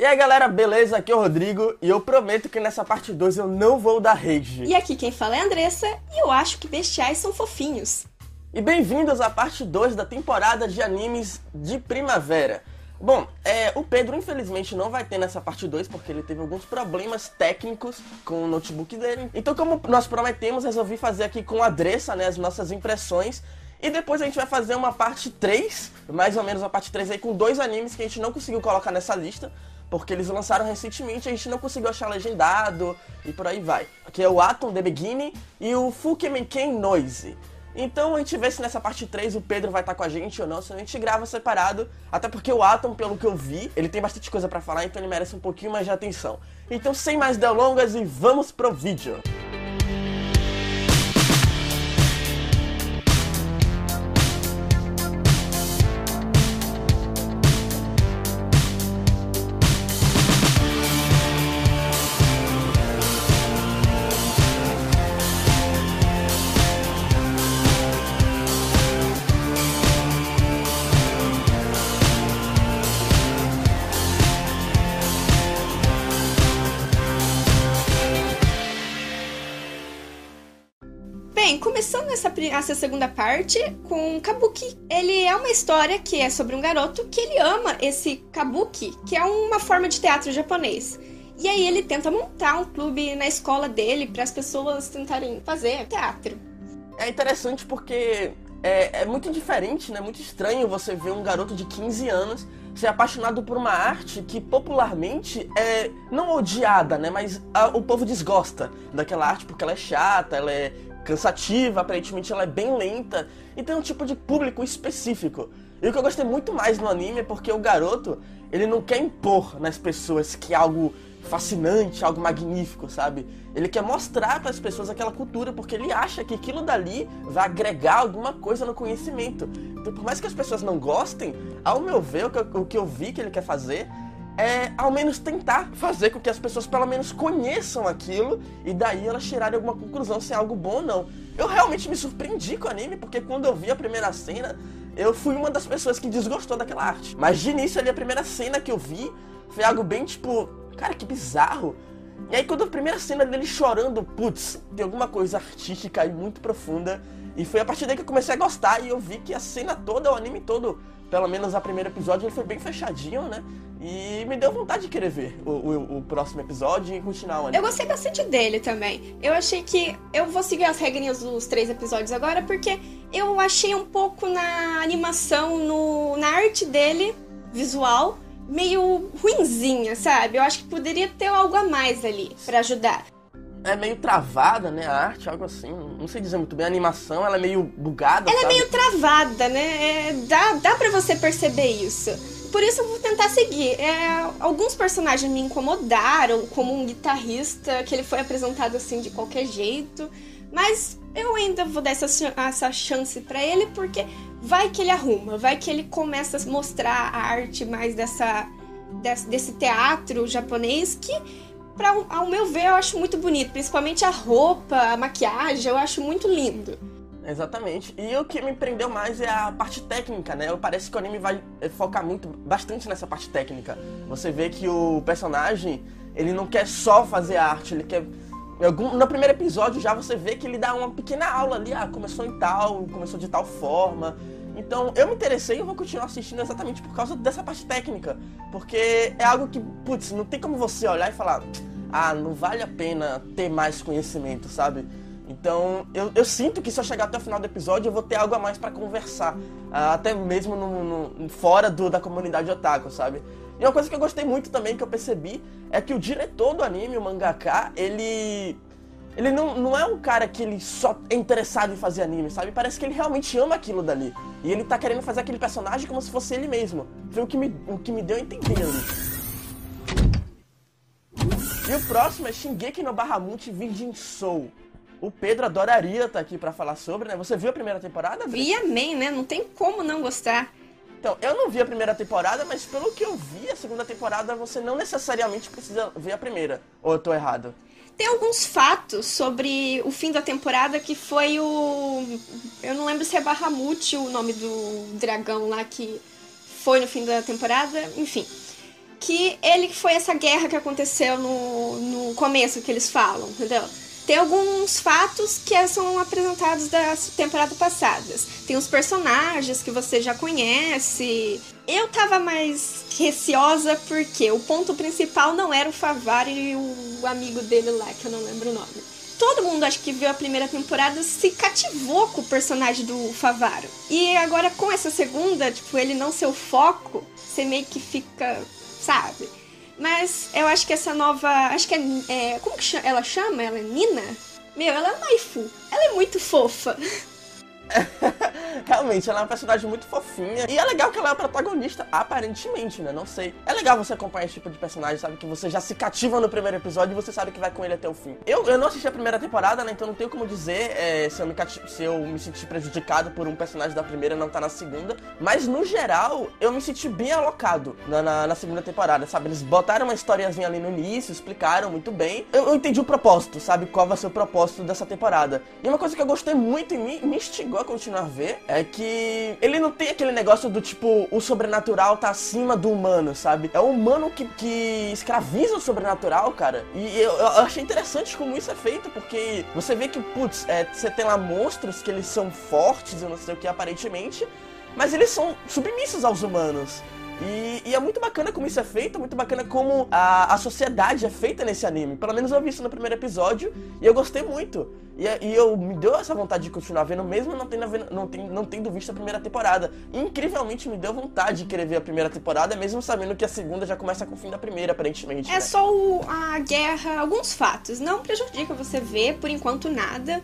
E aí galera, beleza? Aqui é o Rodrigo e eu prometo que nessa parte 2 eu não vou dar rage. E aqui quem fala é a Andressa e eu acho que bestiais são fofinhos. E bem-vindos à parte 2 da temporada de animes de primavera. Bom, é, o Pedro infelizmente não vai ter nessa parte 2 porque ele teve alguns problemas técnicos com o notebook dele. Então, como nós prometemos, resolvi fazer aqui com a Andressa né, as nossas impressões. E depois a gente vai fazer uma parte 3, mais ou menos uma parte 3 aí com dois animes que a gente não conseguiu colocar nessa lista porque eles lançaram recentemente a gente não conseguiu achar legendado e por aí vai. Que é o Atom The Beginning e o Fukemenken Noise. Então a gente vê se nessa parte 3 o Pedro vai estar com a gente ou não, senão a gente grava separado. Até porque o Atom, pelo que eu vi, ele tem bastante coisa para falar, então ele merece um pouquinho mais de atenção. Então sem mais delongas e vamos pro vídeo. Essa segunda parte com Kabuki. Ele é uma história que é sobre um garoto que ele ama esse Kabuki, que é uma forma de teatro japonês. E aí ele tenta montar um clube na escola dele para as pessoas tentarem fazer teatro. É interessante porque é, é muito diferente, né? Muito estranho você ver um garoto de 15 anos ser apaixonado por uma arte que popularmente é não odiada, né? Mas a- o povo desgosta daquela arte porque ela é chata, ela é cansativa, aparentemente ela é bem lenta e tem um tipo de público específico. E o que eu gostei muito mais no anime é porque o garoto, ele não quer impor nas pessoas que é algo fascinante, algo magnífico, sabe? Ele quer mostrar para as pessoas aquela cultura porque ele acha que aquilo dali vai agregar alguma coisa no conhecimento. Então, por mais que as pessoas não gostem, ao meu ver, o que eu, o que eu vi que ele quer fazer é ao menos tentar fazer com que as pessoas pelo menos conheçam aquilo e daí elas tirarem alguma conclusão se é algo bom ou não. Eu realmente me surpreendi com o anime porque quando eu vi a primeira cena, eu fui uma das pessoas que desgostou daquela arte. Mas de início ali a primeira cena que eu vi foi algo bem tipo, cara, que bizarro. E aí quando a primeira cena dele chorando, putz, tem alguma coisa artística aí muito profunda. E foi a partir daí que eu comecei a gostar e eu vi que a cena toda, o anime todo, pelo menos a primeiro episódio, ele foi bem fechadinho, né? E me deu vontade de querer ver o, o, o próximo episódio e continuar o anime. Eu gostei bastante dele também. Eu achei que. Eu vou seguir as regrinhas dos três episódios agora, porque eu achei um pouco na animação, no, na arte dele, visual, meio ruinzinha, sabe? Eu acho que poderia ter algo a mais ali pra ajudar. É meio travada, né? A arte, algo assim. Não sei dizer muito bem. A animação, ela é meio bugada, Ela é sabe? meio travada, né? É, dá, dá pra você perceber isso. Por isso eu vou tentar seguir. É, alguns personagens me incomodaram, como um guitarrista, que ele foi apresentado assim de qualquer jeito. Mas eu ainda vou dar essa, essa chance pra ele, porque vai que ele arruma, vai que ele começa a mostrar a arte mais dessa, desse, desse teatro japonês que, pra, ao meu ver, eu acho muito bonito. Principalmente a roupa, a maquiagem, eu acho muito lindo. Exatamente. E o que me prendeu mais é a parte técnica, né? Parece que o anime vai eh, focar muito, bastante nessa parte técnica. Você vê que o personagem, ele não quer só fazer arte, ele quer... No primeiro episódio já você vê que ele dá uma pequena aula ali, ah, começou em tal, começou de tal forma. Então eu me interessei e vou continuar assistindo exatamente por causa dessa parte técnica. Porque é algo que, putz, não tem como você olhar e falar, ah, não vale a pena ter mais conhecimento, sabe? Então, eu, eu sinto que se eu chegar até o final do episódio, eu vou ter algo a mais pra conversar. ah, até mesmo no, no- fora do, da comunidade otaku, sabe? E uma coisa que eu gostei muito também, que eu percebi, é que o diretor do anime, o mangaka, ele... Ele não, não é um cara que ele só é interessado em fazer anime, sabe? Parece que ele realmente ama aquilo dali. E ele tá querendo fazer aquele personagem como se fosse ele mesmo. Foi o que me, o que me deu a entender ali. E o próximo é Shingeki no Bahamut Virgin Soul. O Pedro adoraria estar aqui pra falar sobre, né? Você viu a primeira temporada? Vi amém, né? Não tem como não gostar. Então, eu não vi a primeira temporada, mas pelo que eu vi, a segunda temporada você não necessariamente precisa ver a primeira. Ou eu tô errado? Tem alguns fatos sobre o fim da temporada que foi o. Eu não lembro se é Bahamut o nome do dragão lá que foi no fim da temporada. Enfim. Que ele foi essa guerra que aconteceu no, no começo que eles falam, entendeu? Tem alguns fatos que são apresentados das temporadas passadas. Tem os personagens que você já conhece. Eu tava mais receosa porque o ponto principal não era o Favar e o amigo dele lá, que eu não lembro o nome. Todo mundo, acho que viu a primeira temporada, se cativou com o personagem do Favaro. E agora com essa segunda, tipo, ele não ser o foco, você meio que fica, sabe? Mas eu acho que essa nova. Acho que é. é como que ela chama? Ela é Nina? Meu, ela é Maifu. Ela é muito fofa. Realmente, ela é uma personagem muito fofinha. E é legal que ela é a protagonista, aparentemente, né? Não sei. É legal você acompanhar esse tipo de personagem, sabe? Que você já se cativa no primeiro episódio e você sabe que vai com ele até o fim. Eu, eu não assisti a primeira temporada, né? Então não tenho como dizer é, se, eu me se eu me senti prejudicado por um personagem da primeira não tá na segunda. Mas no geral, eu me senti bem alocado na, na, na segunda temporada, sabe? Eles botaram uma historiazinha ali no início, explicaram muito bem. Eu, eu entendi o propósito, sabe? Qual vai ser o propósito dessa temporada. E uma coisa que eu gostei muito e me, me instigou a continuar a ver é que ele não tem aquele negócio do tipo, o sobrenatural tá acima do humano, sabe? É o humano que, que escraviza o sobrenatural, cara. E eu, eu achei interessante como isso é feito, porque você vê que, putz, é, você tem lá monstros que eles são fortes, eu não sei o que, aparentemente, mas eles são submissos aos humanos. E, e, é muito bacana como isso é feito, é muito bacana como a, a sociedade é feita nesse anime. Pelo menos eu vi isso no primeiro episódio e eu gostei muito. E, e eu me deu essa vontade de continuar vendo, mesmo não tendo, não, tendo, não tendo visto a primeira temporada. E, incrivelmente me deu vontade de querer ver a primeira temporada, mesmo sabendo que a segunda já começa com o fim da primeira, aparentemente. É né? só o, a guerra, alguns fatos. Não prejudica você ver, por enquanto nada.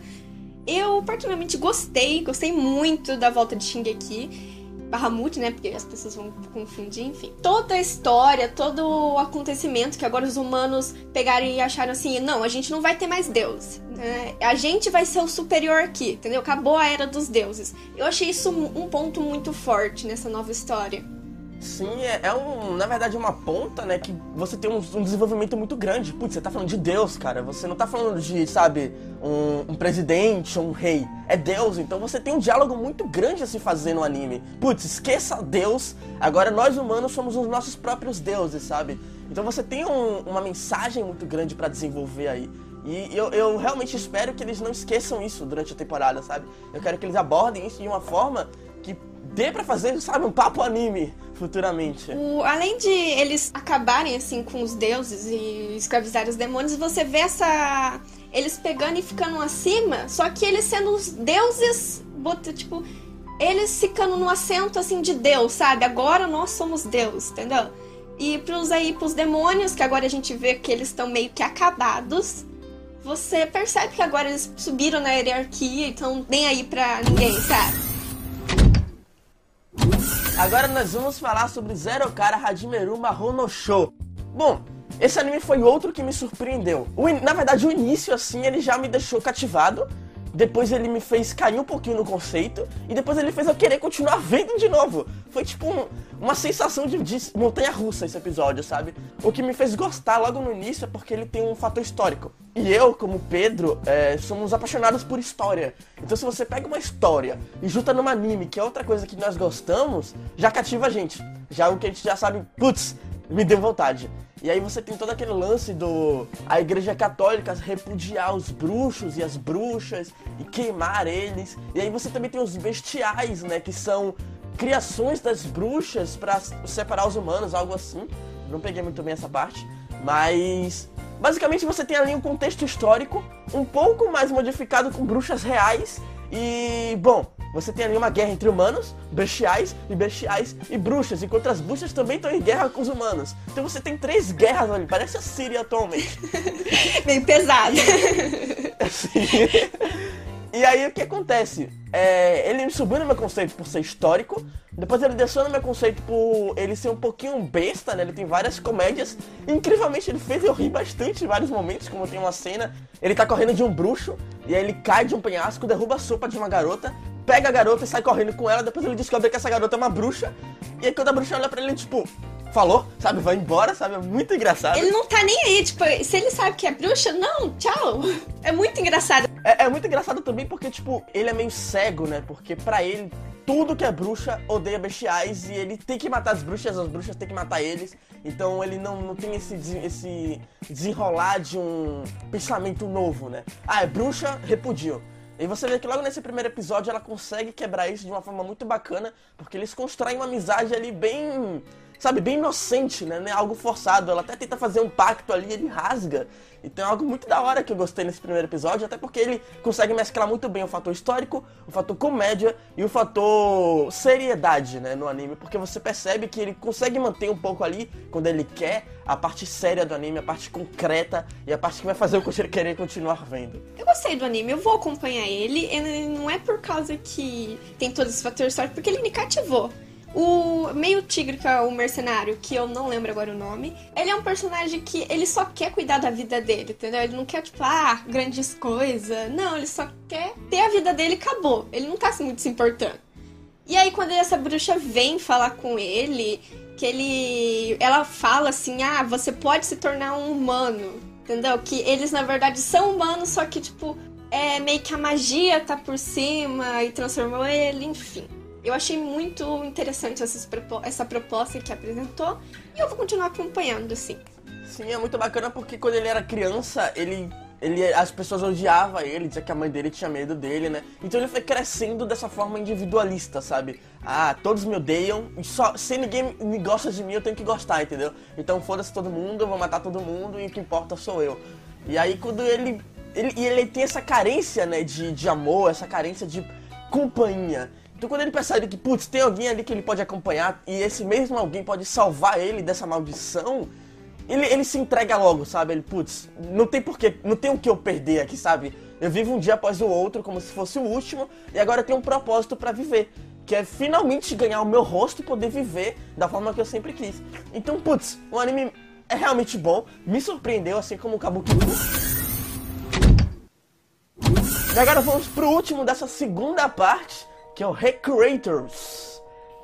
Eu particularmente gostei, gostei muito da volta de Shingeki. Bahamut, né? Porque as pessoas vão confundir, enfim. Toda a história, todo o acontecimento que agora os humanos pegaram e acharam assim: não, a gente não vai ter mais Deus. Né? A gente vai ser o superior aqui, entendeu? Acabou a era dos deuses. Eu achei isso um ponto muito forte nessa nova história. Sim, é, é, um, na verdade uma ponta, né, que você tem um, um, desenvolvimento muito grande. Putz, você tá falando de Deus, cara. Você não tá falando de, sabe, um, um presidente ou um rei. É Deus, então você tem um diálogo muito grande a se fazer no anime. Putz, esqueça Deus, agora nós humanos somos os nossos próprios deuses, sabe? Então você tem um, uma mensagem muito grande para desenvolver aí. E eu, eu realmente espero que eles não esqueçam isso durante a temporada, sabe? Eu quero que eles abordem isso de uma forma dê para fazer, sabe, um papo anime futuramente. O, além de eles acabarem assim com os deuses e escravizarem os demônios, você vê essa eles pegando e ficando acima, só que eles sendo os deuses, tipo, eles ficando no assento assim de Deus, sabe? Agora nós somos Deus, entendeu? E pros aí pros demônios, que agora a gente vê que eles estão meio que acabados, você percebe que agora eles subiram na hierarquia, então nem aí pra ninguém, sabe? Agora nós vamos falar sobre Zero Cara Hajimeru Mahou no Show. Bom, esse anime foi outro que me surpreendeu. Na verdade, o início, assim, ele já me deixou cativado. Depois ele me fez cair um pouquinho no conceito. E depois ele fez eu querer continuar vendo de novo. Foi tipo um, uma sensação de, de montanha russa esse episódio, sabe? O que me fez gostar logo no início é porque ele tem um fator histórico. E eu, como Pedro, é, somos apaixonados por história. Então se você pega uma história e junta num anime, que é outra coisa que nós gostamos, já cativa a gente. Já o que a gente já sabe, putz, me deu vontade. E aí você tem todo aquele lance do a igreja católica repudiar os bruxos e as bruxas e queimar eles. E aí você também tem os bestiais, né, que são criações das bruxas para separar os humanos, algo assim. Não peguei muito bem essa parte, mas Basicamente você tem ali um contexto histórico um pouco mais modificado com bruxas reais e, bom, você tem ali uma guerra entre humanos, bestiais e bestiais e bruxas, enquanto as bruxas também estão em guerra com os humanos. Então você tem três guerras ali, parece a Síria atualmente. Bem pesado. Sim. E aí o que acontece? É, ele subiu no meu conceito por ser histórico, depois ele desceu no meu conceito por ele ser um pouquinho besta, né? Ele tem várias comédias. Incrivelmente ele fez eu rir bastante em vários momentos, como tem uma cena, ele tá correndo de um bruxo, e aí ele cai de um penhasco, derruba a sopa de uma garota, pega a garota e sai correndo com ela, depois ele descobre que essa garota é uma bruxa, e aí quando a bruxa olha pra ele, tipo, falou, sabe? Vai embora, sabe? É muito engraçado. Ele não tá nem aí, tipo, se ele sabe que é bruxa, não, tchau. É muito engraçado. É, é, muito engraçado também porque, tipo, ele é meio cego, né? Porque pra ele, tudo que é bruxa odeia bestiais e ele tem que matar as bruxas, as bruxas têm que matar eles. Então ele não, não tem esse, esse desenrolar de um pensamento novo, né? Ah, é bruxa, repudio. E você vê que logo nesse primeiro episódio ela consegue quebrar isso de uma forma muito bacana, porque eles constroem uma amizade ali bem sabe, bem inocente, né? É algo forçado. Ela até tenta fazer um pacto ali, ele rasga. Então é algo muito da hora que eu gostei nesse primeiro episódio, até porque ele consegue mesclar muito bem o fator histórico, o fator comédia e o fator seriedade, né, no anime, porque você percebe que ele consegue manter um pouco ali, quando ele quer, a parte séria do anime, a parte concreta e a parte que vai fazer o Koshiro querer continuar vendo. Eu gostei do anime, eu vou acompanhar ele, e não é por causa que tem todo esse fator histórico, porque ele me cativou. O meio tigre, que é o mercenário, que eu não lembro agora o nome, ele é um personagem que ele só quer cuidar da vida dele, entendeu? Ele não quer, tipo, ah, grandes coisas. Não, ele só quer ter a vida dele e acabou. Ele não tá muito se importando. E aí, quando essa bruxa vem falar com ele, que ele. Ela fala assim: ah, você pode se tornar um humano, entendeu? Que eles, na verdade, são humanos, só que, tipo, é meio que a magia tá por cima e transformou ele, enfim. Eu achei muito interessante essa, proposta que apresentou e eu vou continuar acompanhando, assim. Sim, é muito bacana porque quando ele era criança, ele ele, as pessoas odiavam ele, dizia que a mãe dele tinha medo dele, né? Então ele foi crescendo dessa forma individualista, sabe? Ah, todos me odeiam, e só se ninguém me gosta de mim, eu tenho que gostar, entendeu? Então foda-se todo mundo, eu vou matar todo mundo e o que importa sou eu. E aí quando ele. Ele, ele tem essa carência, né, de, de amor, essa carência de companhia. Então quando ele percebe que, putz, tem alguém ali que ele pode acompanhar e esse mesmo alguém pode salvar ele dessa maldição, ele, ele se entrega logo, sabe? Ele, putz, não tem porquê, não tem o que eu perder aqui, sabe? Eu vivo um dia após o outro como se fosse o último e agora eu tenho um propósito para viver. Que é finalmente ganhar o meu rosto e poder viver da forma que eu sempre quis. Então, putz, o anime é realmente bom, me surpreendeu, assim como o Kabuki. E agora vamos pro último dessa segunda parte, que é o Recreators.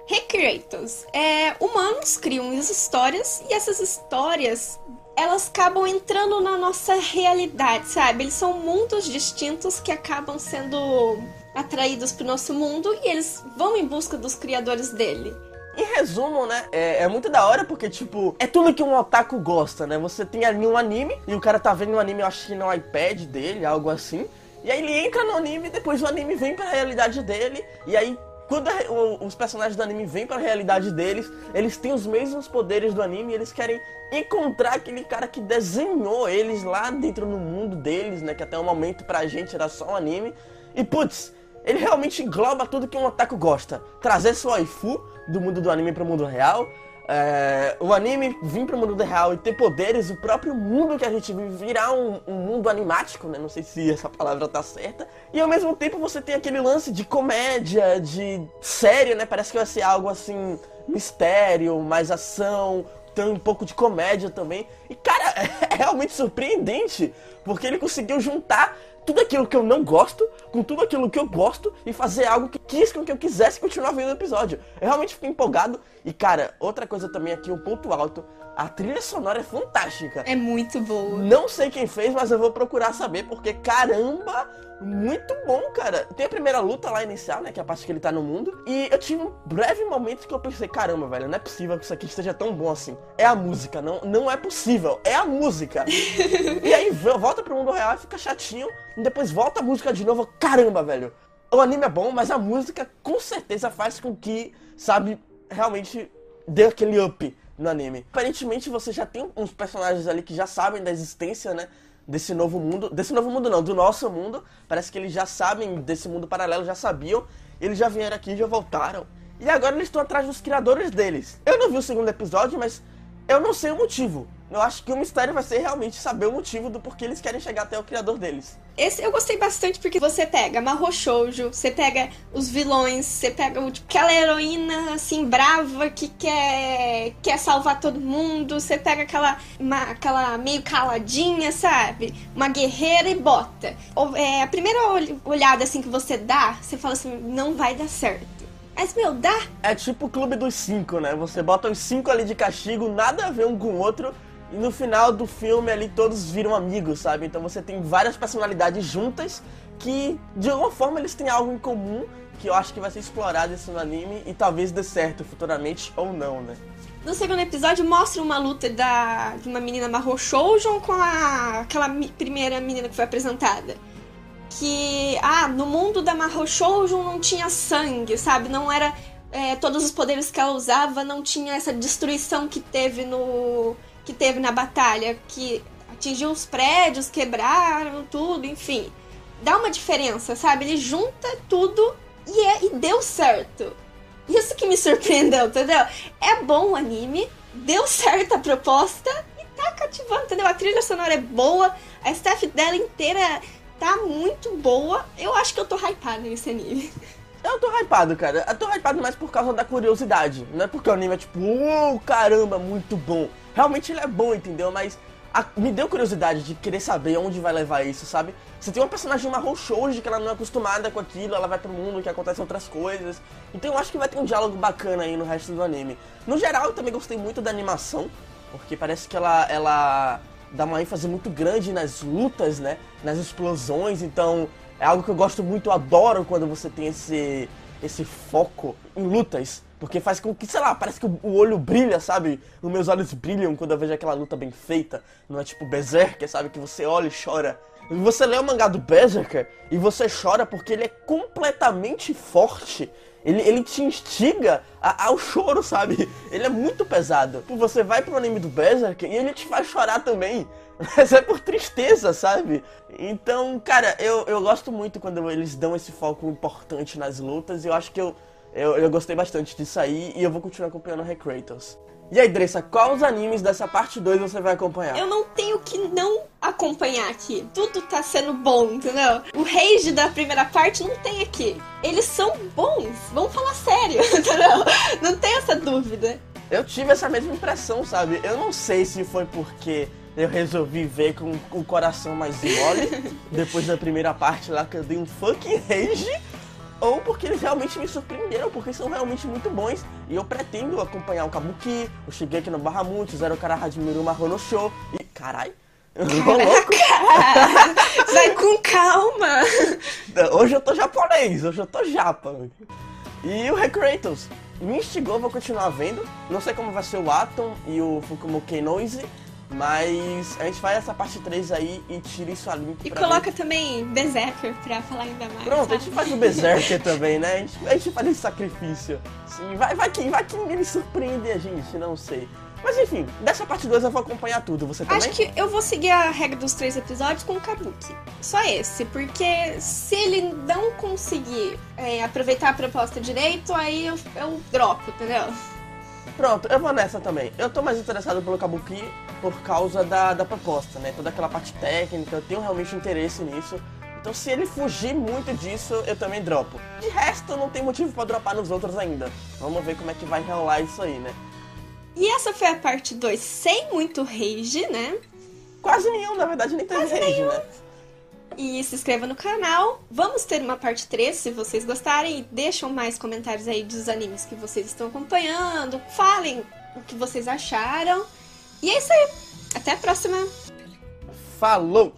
Recreators. É, humanos criam as histórias e essas histórias elas acabam entrando na nossa realidade, sabe? Eles são mundos distintos que acabam sendo atraídos pro nosso mundo e eles vão em busca dos criadores dele. Em resumo, né, é, é, muito da hora porque, tipo, é tudo que um otaku gosta, né? Você tem ali um anime e o cara tá vendo um anime, eu acho que no iPad dele, algo assim. E aí ele entra no anime, depois o anime vem pra realidade dele, e aí quando a, o, os personagens do anime vêm para a realidade deles, eles têm os mesmos poderes do anime e eles querem encontrar aquele cara que desenhou eles lá dentro no mundo deles, né? Que até o momento pra gente era só um anime. E putz, ele realmente engloba tudo que um otaku gosta. Trazer sua waifu do mundo do anime para o mundo real, é, o anime vir pro mundo real e ter poderes, o próprio mundo que a gente vive virar um, um, mundo animático, né? Não sei se essa palavra tá certa. E ao mesmo tempo você tem aquele lance de comédia, de sério, né? Parece que vai ser algo assim, mistério, mais ação, um pouco de comédia também. E cara, é realmente surpreendente, porque ele conseguiu juntar tudo aquilo que eu não gosto com tudo aquilo que eu gosto e fazer algo que quis com que eu quisesse continuar vendo o episódio. Eu realmente fiquei empolgado. E cara, outra coisa também aqui, um ponto alto, a trilha sonora é fantástica. É muito boa. Não sei quem fez, mas eu vou procurar saber, porque caramba, muito bom, cara. Tem a primeira luta lá inicial, né? Que é a parte que ele tá no mundo. E eu tive um breve momento que eu pensei, caramba, velho, não é possível que isso aqui esteja tão bom assim. É a música, não, não é possível. É a música. e aí volta pro mundo real e fica chatinho. E depois volta a música de novo. Caramba, velho. O anime é bom, mas a música com certeza faz com que, sabe, realmente dê aquele up no anime. Aparentemente você já tem uns personagens ali que já sabem da existência, né? Desse novo mundo. Desse novo mundo não, do nosso mundo. Parece que eles já sabem desse mundo paralelo, já sabiam. Eles já vieram aqui já voltaram. E agora eles estão atrás dos criadores deles. Eu não vi o segundo episódio, mas eu não sei o motivo. Eu acho que o mistério vai ser realmente saber o motivo do porquê eles querem chegar até o criador deles. Esse eu gostei bastante porque você pega Mahou Shoujo, você pega os vilões, você pega tipo, aquela heroína assim brava que quer quer salvar todo mundo, você pega aquela uma, aquela meio caladinha, sabe? Uma guerreira e bota. É, a primeira olhada assim que você dá, você fala assim, não vai dar certo. Mas, meu, dá? É tipo o clube dos cinco, né? Você bota os cinco ali de castigo, nada a ver um com o outro, e no final do filme ali todos viram amigos, sabe? Então você tem várias personalidades juntas que de alguma forma eles têm algo em comum que eu acho que vai ser explorado isso no anime e talvez dê certo futuramente ou não, né? No segundo episódio mostra uma luta da, de uma menina Mahou Shoujon com a, aquela primeira menina que foi apresentada. Que, ah, no mundo da Mahou Shoujon não tinha sangue, sabe? Não era... É, todos os poderes que ela usava não tinha essa destruição que teve no... que teve na batalha, que atingiu os prédios, quebraram tudo, enfim. Dá uma diferença, sabe? Ele junta tudo e, é, e deu certo. Isso que me surpreendeu, entendeu? É bom o anime, deu certo a proposta e tá cativando, entendeu? A trilha sonora é boa, a staff dela inteira tá muito boa. Eu acho que eu tô hypada nesse anime. Eu tô hypado, cara. Eu tô hypado mais por causa da curiosidade. Não é porque o anime é tipo, oh, caramba, muito bom. Realmente ele é bom, entendeu? Mas a, me deu curiosidade de querer saber onde vai levar isso, sabe? Você tem uma personagem marrom de que ela não é acostumada com aquilo, ela vai pro mundo que acontecem outras coisas. Então eu acho que vai ter um diálogo bacana aí no resto do anime. No geral, eu também gostei muito da animação, porque parece que ela, ela dá uma ênfase muito grande nas lutas, né? Nas explosões, então é algo que eu gosto muito, eu adoro quando você tem esse, esse foco em lutas. Porque faz com que, sei lá, parece que o olho brilha, sabe? Os meus olhos brilham quando eu vejo aquela luta bem feita. Não é tipo Berserker, sabe? Que você olha e chora. Você lê o mangá do Berserker e você chora porque ele é completamente forte. Ele, ele te instiga a, ao choro, sabe? Ele é muito pesado. Você vai pro anime do Berserker e ele te faz chorar também. Mas é por tristeza, sabe? Então, cara, eu, eu gosto muito quando eles dão esse foco importante nas lutas. E eu acho que eu eu, eu gostei bastante disso aí e eu vou continuar acompanhando o Recreators. E aí, Dressa, quais os animes dessa parte 2 você vai acompanhar? Eu não tenho que não acompanhar aqui. Tudo tá sendo bom, entendeu? O rage da primeira parte não tem aqui. Eles são bons, vamos falar sério, entendeu? Não tem essa dúvida. Eu tive essa mesma impressão, sabe? Eu não sei se foi porque eu resolvi ver com, com o coração mais mole depois da primeira parte lá que eu dei um fucking rage ou porque eles realmente me surpreenderam, porque são realmente muito bons. E eu pretendo acompanhar o Kabuki, o Shigeki no Bahamut, o Zero Kara Hajimiru Mahou no Show. E, carai, eu tô louco. Vai com calma. Hoje eu tô japonês, hoje eu tô japa. E o Recreators me instigou, vou continuar vendo. Não sei como vai ser o Atom e o Fukumoke Noise. Mas a gente faz essa parte 3 aí e tira isso a limpo. E coloca ver. também Berserker pra falar ainda mais. Pronto, sabe? a gente faz o Berserker também, né? A gente, a gente faz esse sacrifício. Sim, vai, vai, que, vai que ele surpreende a gente, não sei. Mas enfim, dessa parte 2 eu vou acompanhar tudo. Você também? Acho que eu vou seguir a regra dos três episódios com o Kabuki. Só esse, porque se ele não conseguir é, aproveitar a proposta direito, aí eu, eu dropo, entendeu? Pronto, eu vou nessa também. Eu tô mais interessado pelo Kabuki por causa da, da proposta, né? Toda aquela parte técnica, eu tenho realmente interesse nisso. Então se ele fugir muito disso, eu também dropo. De resto, não tem motivo para dropar nos outros ainda. Vamos ver como é que vai rolar isso aí, né? E essa foi a parte 2 sem muito rage, né? Quase nenhum, na verdade, nem teve Quase rage, nenhum. né? E se inscreva no canal. Vamos ter uma parte 3 se vocês gostarem. E deixam mais comentários aí dos animes que vocês estão acompanhando. Falem o que vocês acharam. E é isso aí. Até a próxima. Falou!